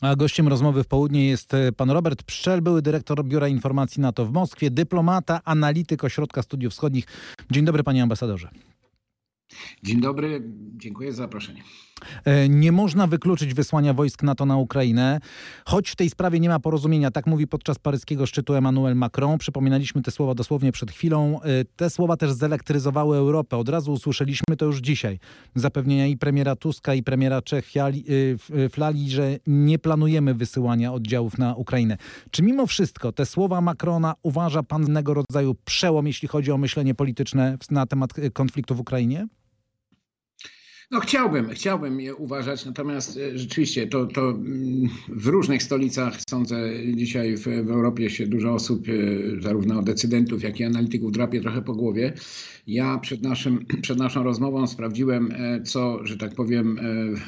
A gościem rozmowy w południe jest e, pan Robert Pszczel, były dyrektor Biura Informacji NATO w Moskwie, dyplomata, analityk Ośrodka Studiów Wschodnich. Dzień dobry panie ambasadorze. Dzień dobry, dziękuję za zaproszenie. E, nie można wykluczyć wysłania wojsk NATO na Ukrainę, choć w tej sprawie nie ma porozumienia. Tak mówi podczas paryskiego szczytu Emmanuel Macron. Przypominaliśmy te słowa dosłownie przed chwilą. E, te słowa też zelektryzowały Europę. Od razu usłyszeliśmy to już dzisiaj. Zapewnienia i premiera Tuska, i premiera Czech e, Flali, że nie planujemy wysyłania oddziałów na Ukrainę. Czy mimo wszystko te słowa Macrona uważa pan innego rodzaju przełom, jeśli chodzi o myślenie polityczne na temat konfliktu w Ukrainie? No chciałbym, chciałbym je uważać, natomiast e, rzeczywiście to, to mm, w różnych stolicach, sądzę, dzisiaj w, w Europie się dużo osób, e, zarówno decydentów, jak i analityków drapie trochę po głowie. Ja przed, naszym, przed naszą rozmową sprawdziłem, e, co, że tak powiem,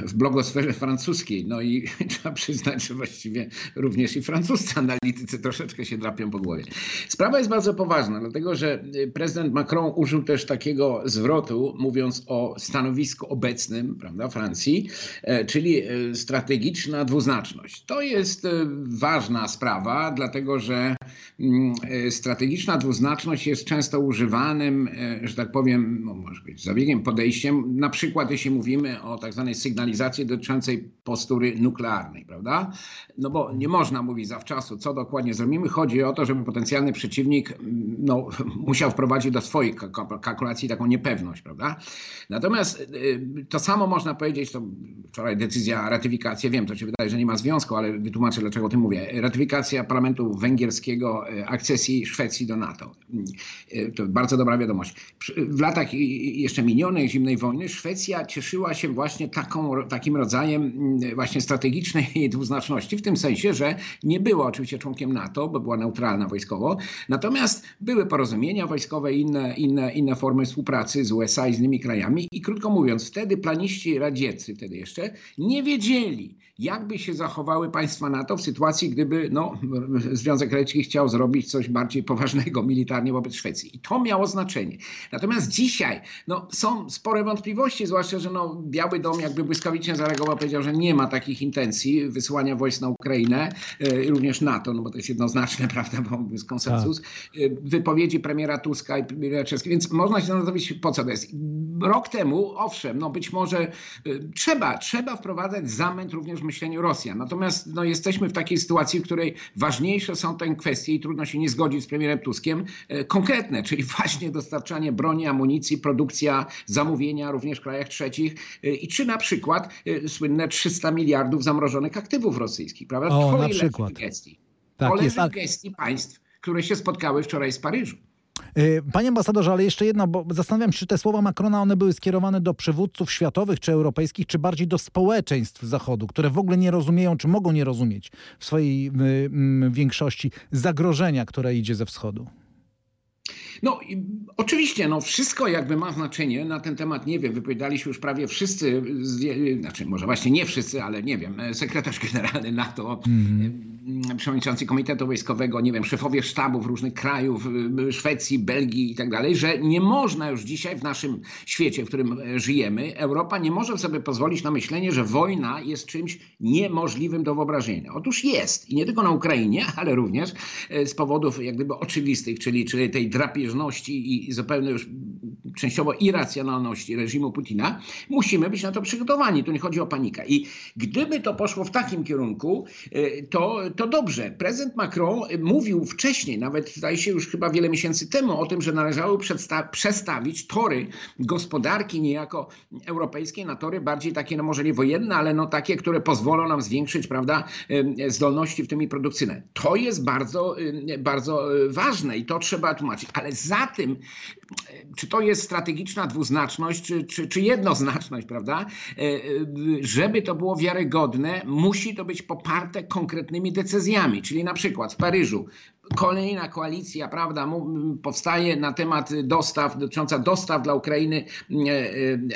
w blogosferze francuskiej. No i trzeba przyznać, że właściwie również i francuscy analitycy troszeczkę się drapią po głowie. Sprawa jest bardzo poważna, dlatego że prezydent Macron użył też takiego zwrotu, mówiąc o stanowisku obecnym obecnym prawda, Francji, e, czyli e, strategiczna dwuznaczność. To jest e, ważna sprawa, dlatego że mm, strategiczna dwuznaczność jest często używanym, że tak powiem, no może być zabiegiem, podejściem, na przykład jeśli mówimy o tak zwanej sygnalizacji dotyczącej postury nuklearnej, prawda? No bo nie można mówić zawczasu, co dokładnie zrobimy. Chodzi o to, żeby potencjalny przeciwnik mm, no, musiał wprowadzić do swoich kalkulacji taką niepewność, prawda? Natomiast to samo można powiedzieć, to wczoraj decyzja, ratyfikacja, wiem, to się wydaje, że nie ma związku, ale wytłumaczę, dlaczego o tym mówię. Ratyfikacja parlamentu węgierskiego e, akcesji Szwecji do NATO. E, to bardzo dobra wiadomość. W latach jeszcze minionych zimnej wojny Szwecja cieszyła się właśnie taką, takim rodzajem mm, właśnie strategicznej dwuznaczności, w tym sensie, że nie była oczywiście członkiem NATO, bo była neutralna wojskowo, natomiast były porozumienia wojskowe i inne, inne, inne formy współpracy z USA i z innymi krajami i krótko mówiąc, wtedy wtedy planiści radzieccy, wtedy jeszcze, nie wiedzieli, jakby się zachowały państwa NATO w sytuacji, gdyby no, Związek Radziecki chciał zrobić coś bardziej poważnego militarnie wobec Szwecji. I to miało znaczenie. Natomiast dzisiaj no, są spore wątpliwości, zwłaszcza, że no, Biały Dom jakby błyskawicznie zareagował, powiedział, że nie ma takich intencji wysyłania wojsk na Ukrainę, yy, również NATO, no bo to jest jednoznaczne, prawda, bo jest konsensus. Tak. wypowiedzi premiera Tuska i premiera Czeskiego, więc można się zastanowić, po co to jest. Rok temu, owszem, no być może y, trzeba, trzeba wprowadzać zamęt również w myśleniu Rosjan. Natomiast no, jesteśmy w takiej sytuacji, w której ważniejsze są te kwestie i trudno się nie zgodzić z premierem Tuskiem, y, konkretne, czyli właśnie dostarczanie broni, amunicji, produkcja, zamówienia również w krajach trzecich y, i czy na przykład słynne 300 miliardów zamrożonych aktywów rosyjskich, prawda? O, na przykład. Gestii. Tak, jest, gestii państw, które się spotkały wczoraj z Paryżu. Y, panie ambasadorze, ale jeszcze jedno, bo zastanawiam się, czy te słowa Macrona one były skierowane do przywódców światowych czy europejskich, czy bardziej do społeczeństw Zachodu, które w ogóle nie rozumieją, czy mogą nie rozumieć w swojej y, większości zagrożenia, które idzie ze wschodu. No oczywiście, no wszystko jakby ma znaczenie. Na ten temat nie wiem, wypowiadali się już prawie wszyscy, znaczy może właśnie nie wszyscy, ale nie wiem, sekretarz generalny NATO, mm. Przewodniczący Komitetu Wojskowego, nie wiem, szefowie sztabów różnych krajów, Szwecji, Belgii i tak dalej, że nie można już dzisiaj w naszym świecie, w którym żyjemy, Europa nie może sobie pozwolić na myślenie, że wojna jest czymś niemożliwym do wyobrażenia. Otóż jest i nie tylko na Ukrainie, ale również e, z powodów jak gdyby oczywistych, czyli, czyli tej drapieżności i zupełnie już częściowo irracjonalności reżimu Putina, musimy być na to przygotowani. Tu nie chodzi o panikę. I gdyby to poszło w takim kierunku, y, to, to dobrze. Prezydent Macron mówił wcześniej, nawet zdaje się już chyba wiele miesięcy temu, o tym, że należało przestawić tory gospodarki niejako europejskiej na tory bardziej takie, no może nie wojenne, ale no takie, które pozwolą nam zwiększyć, prawda, y, zdolności w tym i produkcyjne. To jest bardzo, y, bardzo ważne i to trzeba tłumaczyć. Ale za tym, czy to jest strategiczna dwuznaczność, czy, czy, czy jednoznaczność, prawda? E, e, żeby to było wiarygodne, musi to być poparte konkretnymi decyzjami. Czyli na przykład w Paryżu kolejna koalicja, prawda, powstaje na temat dostaw, dotycząca dostaw dla Ukrainy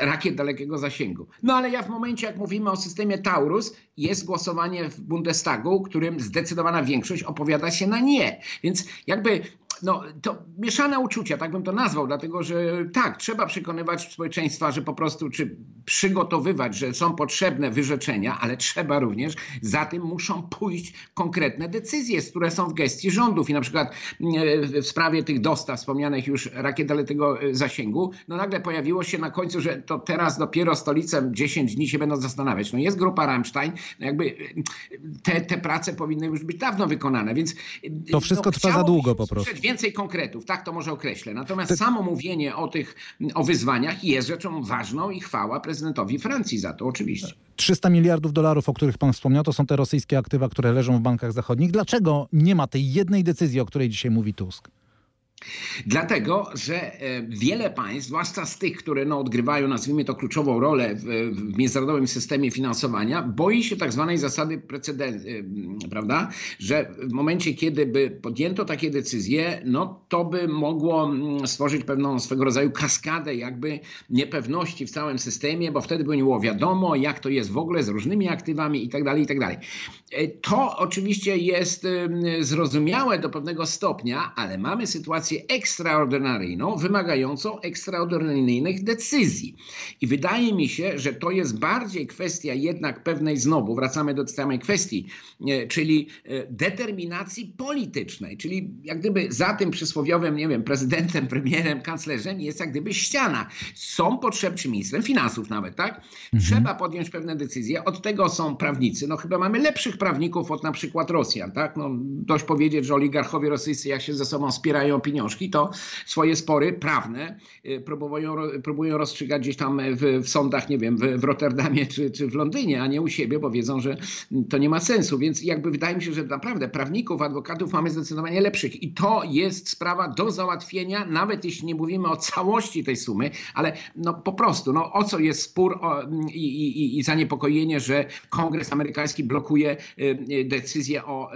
e, rakiet dalekiego zasięgu. No ale ja w momencie, jak mówimy o systemie Taurus, jest głosowanie w Bundestagu, którym zdecydowana większość opowiada się na nie. Więc jakby no, to mieszane uczucia, tak bym to nazwał, dlatego że tak, trzeba przekonywać społeczeństwa, że po prostu, czy przygotowywać, że są potrzebne wyrzeczenia, ale trzeba również, za tym muszą pójść konkretne decyzje, które są w gestii rządów. I na przykład w sprawie tych dostaw wspomnianych już rakiet dalekego zasięgu, no nagle pojawiło się na końcu, że to teraz dopiero stolice 10 dni się będą zastanawiać. No jest grupa Rammstein, no jakby te, te prace powinny już być dawno wykonane, więc... To wszystko no, trwa za długo po prostu. Więcej konkretów, tak to może określę. Natomiast Ty... samo mówienie o tych, o wyzwaniach jest rzeczą ważną i chwała prezydentowi Francji za to oczywiście. 300 miliardów dolarów, o których pan wspomniał, to są te rosyjskie aktywa, które leżą w bankach zachodnich. Dlaczego nie ma tej jednej decyzji, o której dzisiaj mówi Tusk? Dlatego, że e, wiele państw, zwłaszcza z tych, które no, odgrywają, nazwijmy to, kluczową rolę w, w międzynarodowym systemie finansowania, boi się tak zwanej zasady precedensu, e, prawda? Że w momencie, kiedy by podjęto takie decyzje, no to by mogło stworzyć pewną swego rodzaju kaskadę jakby niepewności w całym systemie, bo wtedy by nie było wiadomo, jak to jest w ogóle z różnymi aktywami i tak dalej, i tak. E, to oczywiście jest zrozumiałe do pewnego stopnia, ale mamy sytuację sytuację ekstraordynaryjną, wymagającą ekstraordynaryjnych decyzji. I wydaje mi się, że to jest bardziej kwestia jednak pewnej, znowu wracamy do tej samej kwestii, e, czyli e, determinacji politycznej, czyli jak gdyby za tym przysłowiowym, nie wiem, prezydentem, premierem, kanclerzem jest jak gdyby ściana. Są potrzebni, czy ministrem finansów nawet, tak? Mhm. Trzeba podjąć pewne decyzje, od tego są prawnicy. No chyba mamy lepszych prawników od na przykład Rosjan, tak? No dość powiedzieć, że oligarchowie rosyjscy jak się ze sobą spierają pieniądze, pieniążki, to swoje spory prawne y, próbują, próbują rozstrzygać gdzieś tam w, w sądach, nie wiem, w, w Rotterdamie czy, czy w Londynie, a nie u siebie, bo wiedzą, że to nie ma sensu. Więc jakby wydaje mi się, że naprawdę prawników, adwokatów mamy zdecydowanie lepszych. I to jest sprawa do załatwienia, nawet jeśli nie mówimy o całości tej sumy, ale no po prostu, no o co jest spór o, i, i, i zaniepokojenie, że Kongres amerykański blokuje y, y, decyzję o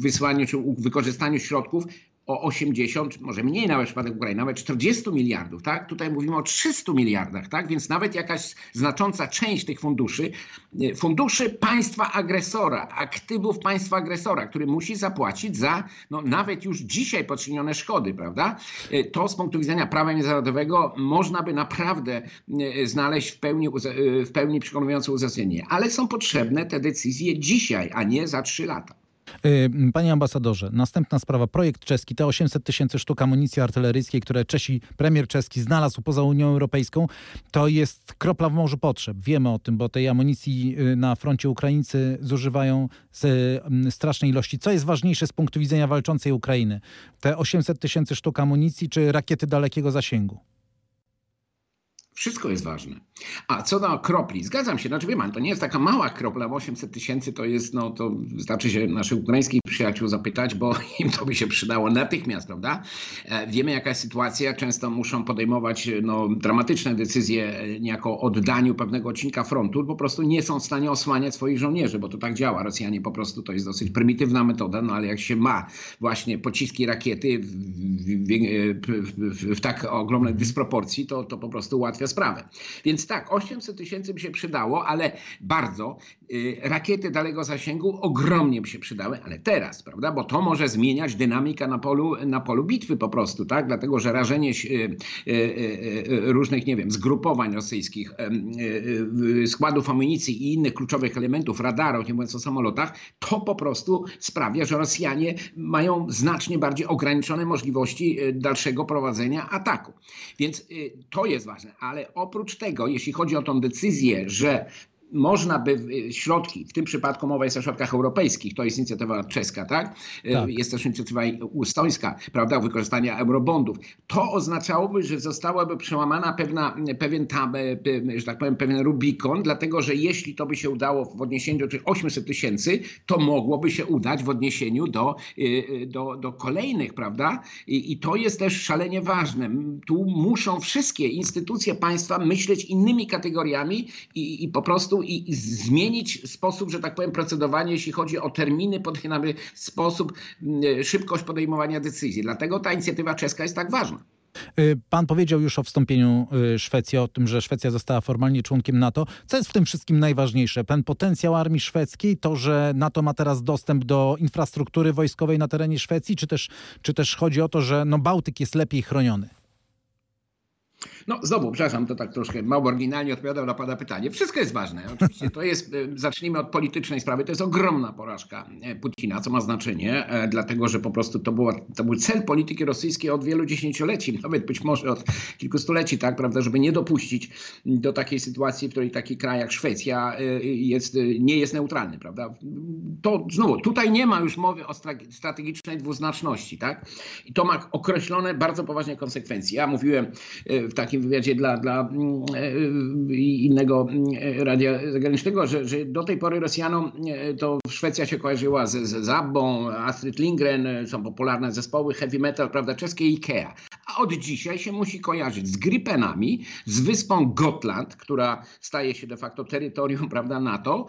wysłaniu czy wykorzystaniu środków o 80, może mniej nawet w przypadku Ukrainy, nawet 40 miliardów, tak? Tutaj mówimy o 300 miliardach, tak? Więc nawet jakaś znacząca część tych funduszy, e, funduszy państwa agresora, aktywów państwa agresora, który musi zapłacić za no, nawet już dzisiaj poczynione szkody, prawda? E, to z punktu widzenia prawa międzynarodowego można by naprawdę e, znaleźć w pełni, w pełni przekonujące uzasadnienie. Ale są potrzebne te decyzje dzisiaj, a nie za trzy lata. Panie ambasadorze, następna sprawa. Projekt czeski, te 800 tysięcy sztuk amunicji artyleryjskiej, które Czesi, premier czeski znalazł poza Unią Europejską, to jest kropla w morzu potrzeb. Wiemy o tym, bo tej amunicji y, na froncie Ukraińcy zużywają strasznej ilości. Co jest ważniejsze z punktu widzenia walczącej Ukrainy? Te 800 tysięcy sztuk amunicji czy rakiety dalekiego zasięgu? Wszystko jest ważne. A co do kropli, zgadzam się, znaczy wie pan, to nie jest taka mała kropla, 800 tysięcy to jest, no to wystarczy się naszych ukraińskich przyjaciół zapytać, bo im to by się przydało natychmiast, prawda? E, wiemy jaka jest sytuacja, często muszą podejmować no, dramatyczne decyzje e, niejako o oddaniu pewnego odcinka frontu, po prostu nie są w stanie osłaniać swoich żołnierzy, bo to tak działa. Rosjanie po prostu, to jest dosyć prymitywna metoda, no ale jak się ma właśnie pociski, rakiety w, w, w, w tak ogromnej dysproporcji, to, to po prostu ułatwia sprawę. Więc tak, 800 tysięcy by się przydało, ale bardzo. Y, rakiety daleko zasięgu ogromnie by się przydały, ale teraz, prawda? Bo to może zmieniać dynamikę na polu, na polu bitwy po prostu, tak? Dlatego, że rażenie y, y, różnych, nie wiem, zgrupowań rosyjskich, składów amunicji i innych kluczowych elementów, radarów, nie mówiąc o samolotach, to po prostu sprawia, że Rosjanie mają znacznie bardziej ograniczone możliwości dalszego prowadzenia ataku. Więc to jest ważne, ale oprócz tego, jeśli chodzi o tą decyzję, że można by y, środki, w tym przypadku mowa jest o środkach europejskich, to jest inicjatywa czeska, tak? Y, tak. Jest też inicjatywa estońska, prawda, wykorzystania eurobondów. To oznaczałoby, że zostałaby przełamana pewna, pewien tam, że tak powiem, pewien Rubikon, dlatego że jeśli to by się udało w odniesieniu do tych 800 tysięcy, to mogłoby się udać w odniesieniu do, y, do, do kolejnych, prawda? I, I to jest też szalenie ważne. Tu muszą wszystkie instytucje państwa myśleć innymi kategoriami i, i po prostu i zmienić sposób, że tak powiem, procedowania, jeśli chodzi o terminy, sposób, szybkość podejmowania decyzji. Dlatego ta inicjatywa czeska jest tak ważna. Y, pan powiedział już o wstąpieniu y, Szwecji, o tym, że Szwecja została formalnie członkiem NATO. Co jest w tym wszystkim najważniejsze? Ten potencjał armii szwedzkiej, to, że NATO ma teraz dostęp do infrastruktury wojskowej na terenie Szwecji, czy też, czy też chodzi o to, że no, Bałtyk jest lepiej chroniony? No znowu, przepraszam, to tak troszkę mało oryginalnie odpowiadam na Pana pytanie. Wszystko jest ważne. Oczywiście to jest, e, zacznijmy od politycznej sprawy, to jest ogromna porażka e, Putina, co ma znaczenie, e, dlatego że po prostu to, była, to był cel polityki rosyjskiej od wielu dziesięcioleci, nawet być może od kilku stuleci, tak, prawda, żeby nie dopuścić do takiej sytuacji, w której taki kraj jak Szwecja jest, nie jest neutralny, prawda. To znowu, tutaj nie ma już mowy o strategicznej dwuznaczności, tak, i to ma określone bardzo poważne konsekwencje. Ja mówiłem w takim wywiadzie dla, dla mm, e, innego mm, radia zagranicznego, że, że do tej pory Rosjanom e, to Szwecja się kojarzyła z, z Zabbą, Astrid Lindgren, e, są popularne zespoły heavy metal, prawda, czeskie Ikea. Od dzisiaj się musi kojarzyć z Gripenami, z wyspą Gotland, która staje się de facto terytorium, prawda, NATO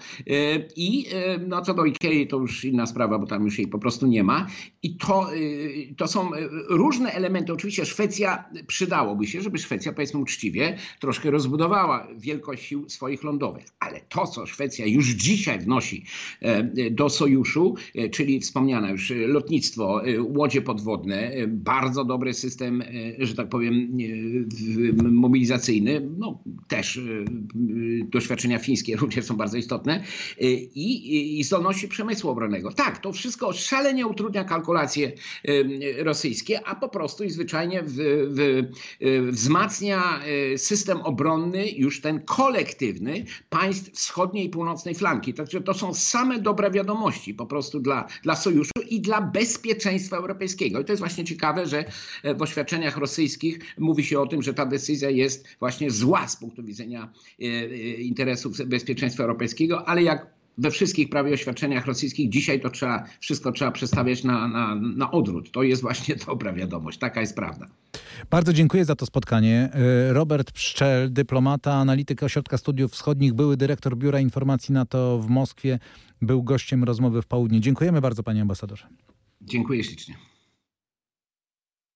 i no co do Ikei to już inna sprawa, bo tam już jej po prostu nie ma. I to, to są różne elementy. Oczywiście Szwecja przydałoby się, żeby Szwecja, powiedzmy uczciwie, troszkę rozbudowała wielkość sił swoich lądowych. Ale to, co Szwecja już dzisiaj wnosi e, do sojuszu, e, czyli wspomniane już lotnictwo, e, łodzie podwodne, bardzo dobry system, że tak powiem, mobilizacyjny, no też doświadczenia fińskie również są bardzo istotne i, i zdolności przemysłu obronnego. Tak, to wszystko szalenie utrudnia kalkulacje rosyjskie, a po prostu i zwyczajnie w, w, wzmacnia e, system obronny, już ten kolektywny państw wschodniej i północnej flanki. Także to są same dobre wiadomości po prostu dla, dla sojuszu i dla bezpieczeństwa europejskiego. I to jest właśnie ciekawe, że e, w oświadczeniach rosyjskich mówi się o tym, że ta decyzja jest właśnie zła z punktu widzenia e, interesów bezpieczeństwa europejskiego, ale jak we wszystkich prawie oświadczeniach rosyjskich dzisiaj to trzeba, wszystko trzeba przestawiać na, na, na odwrót. To jest właśnie dobra wiadomość, taka jest prawda. Bardzo dziękuję za to spotkanie. E, Robert Pszczel, dyplomata, analityk Ośrodka Studiów Wschodnich, były dyrektor Biura Informacji NATO w Moskwie, był gościem rozmowy w południe. Dziękujemy bardzo panie ambasadorze. Dziękuję ślicznie.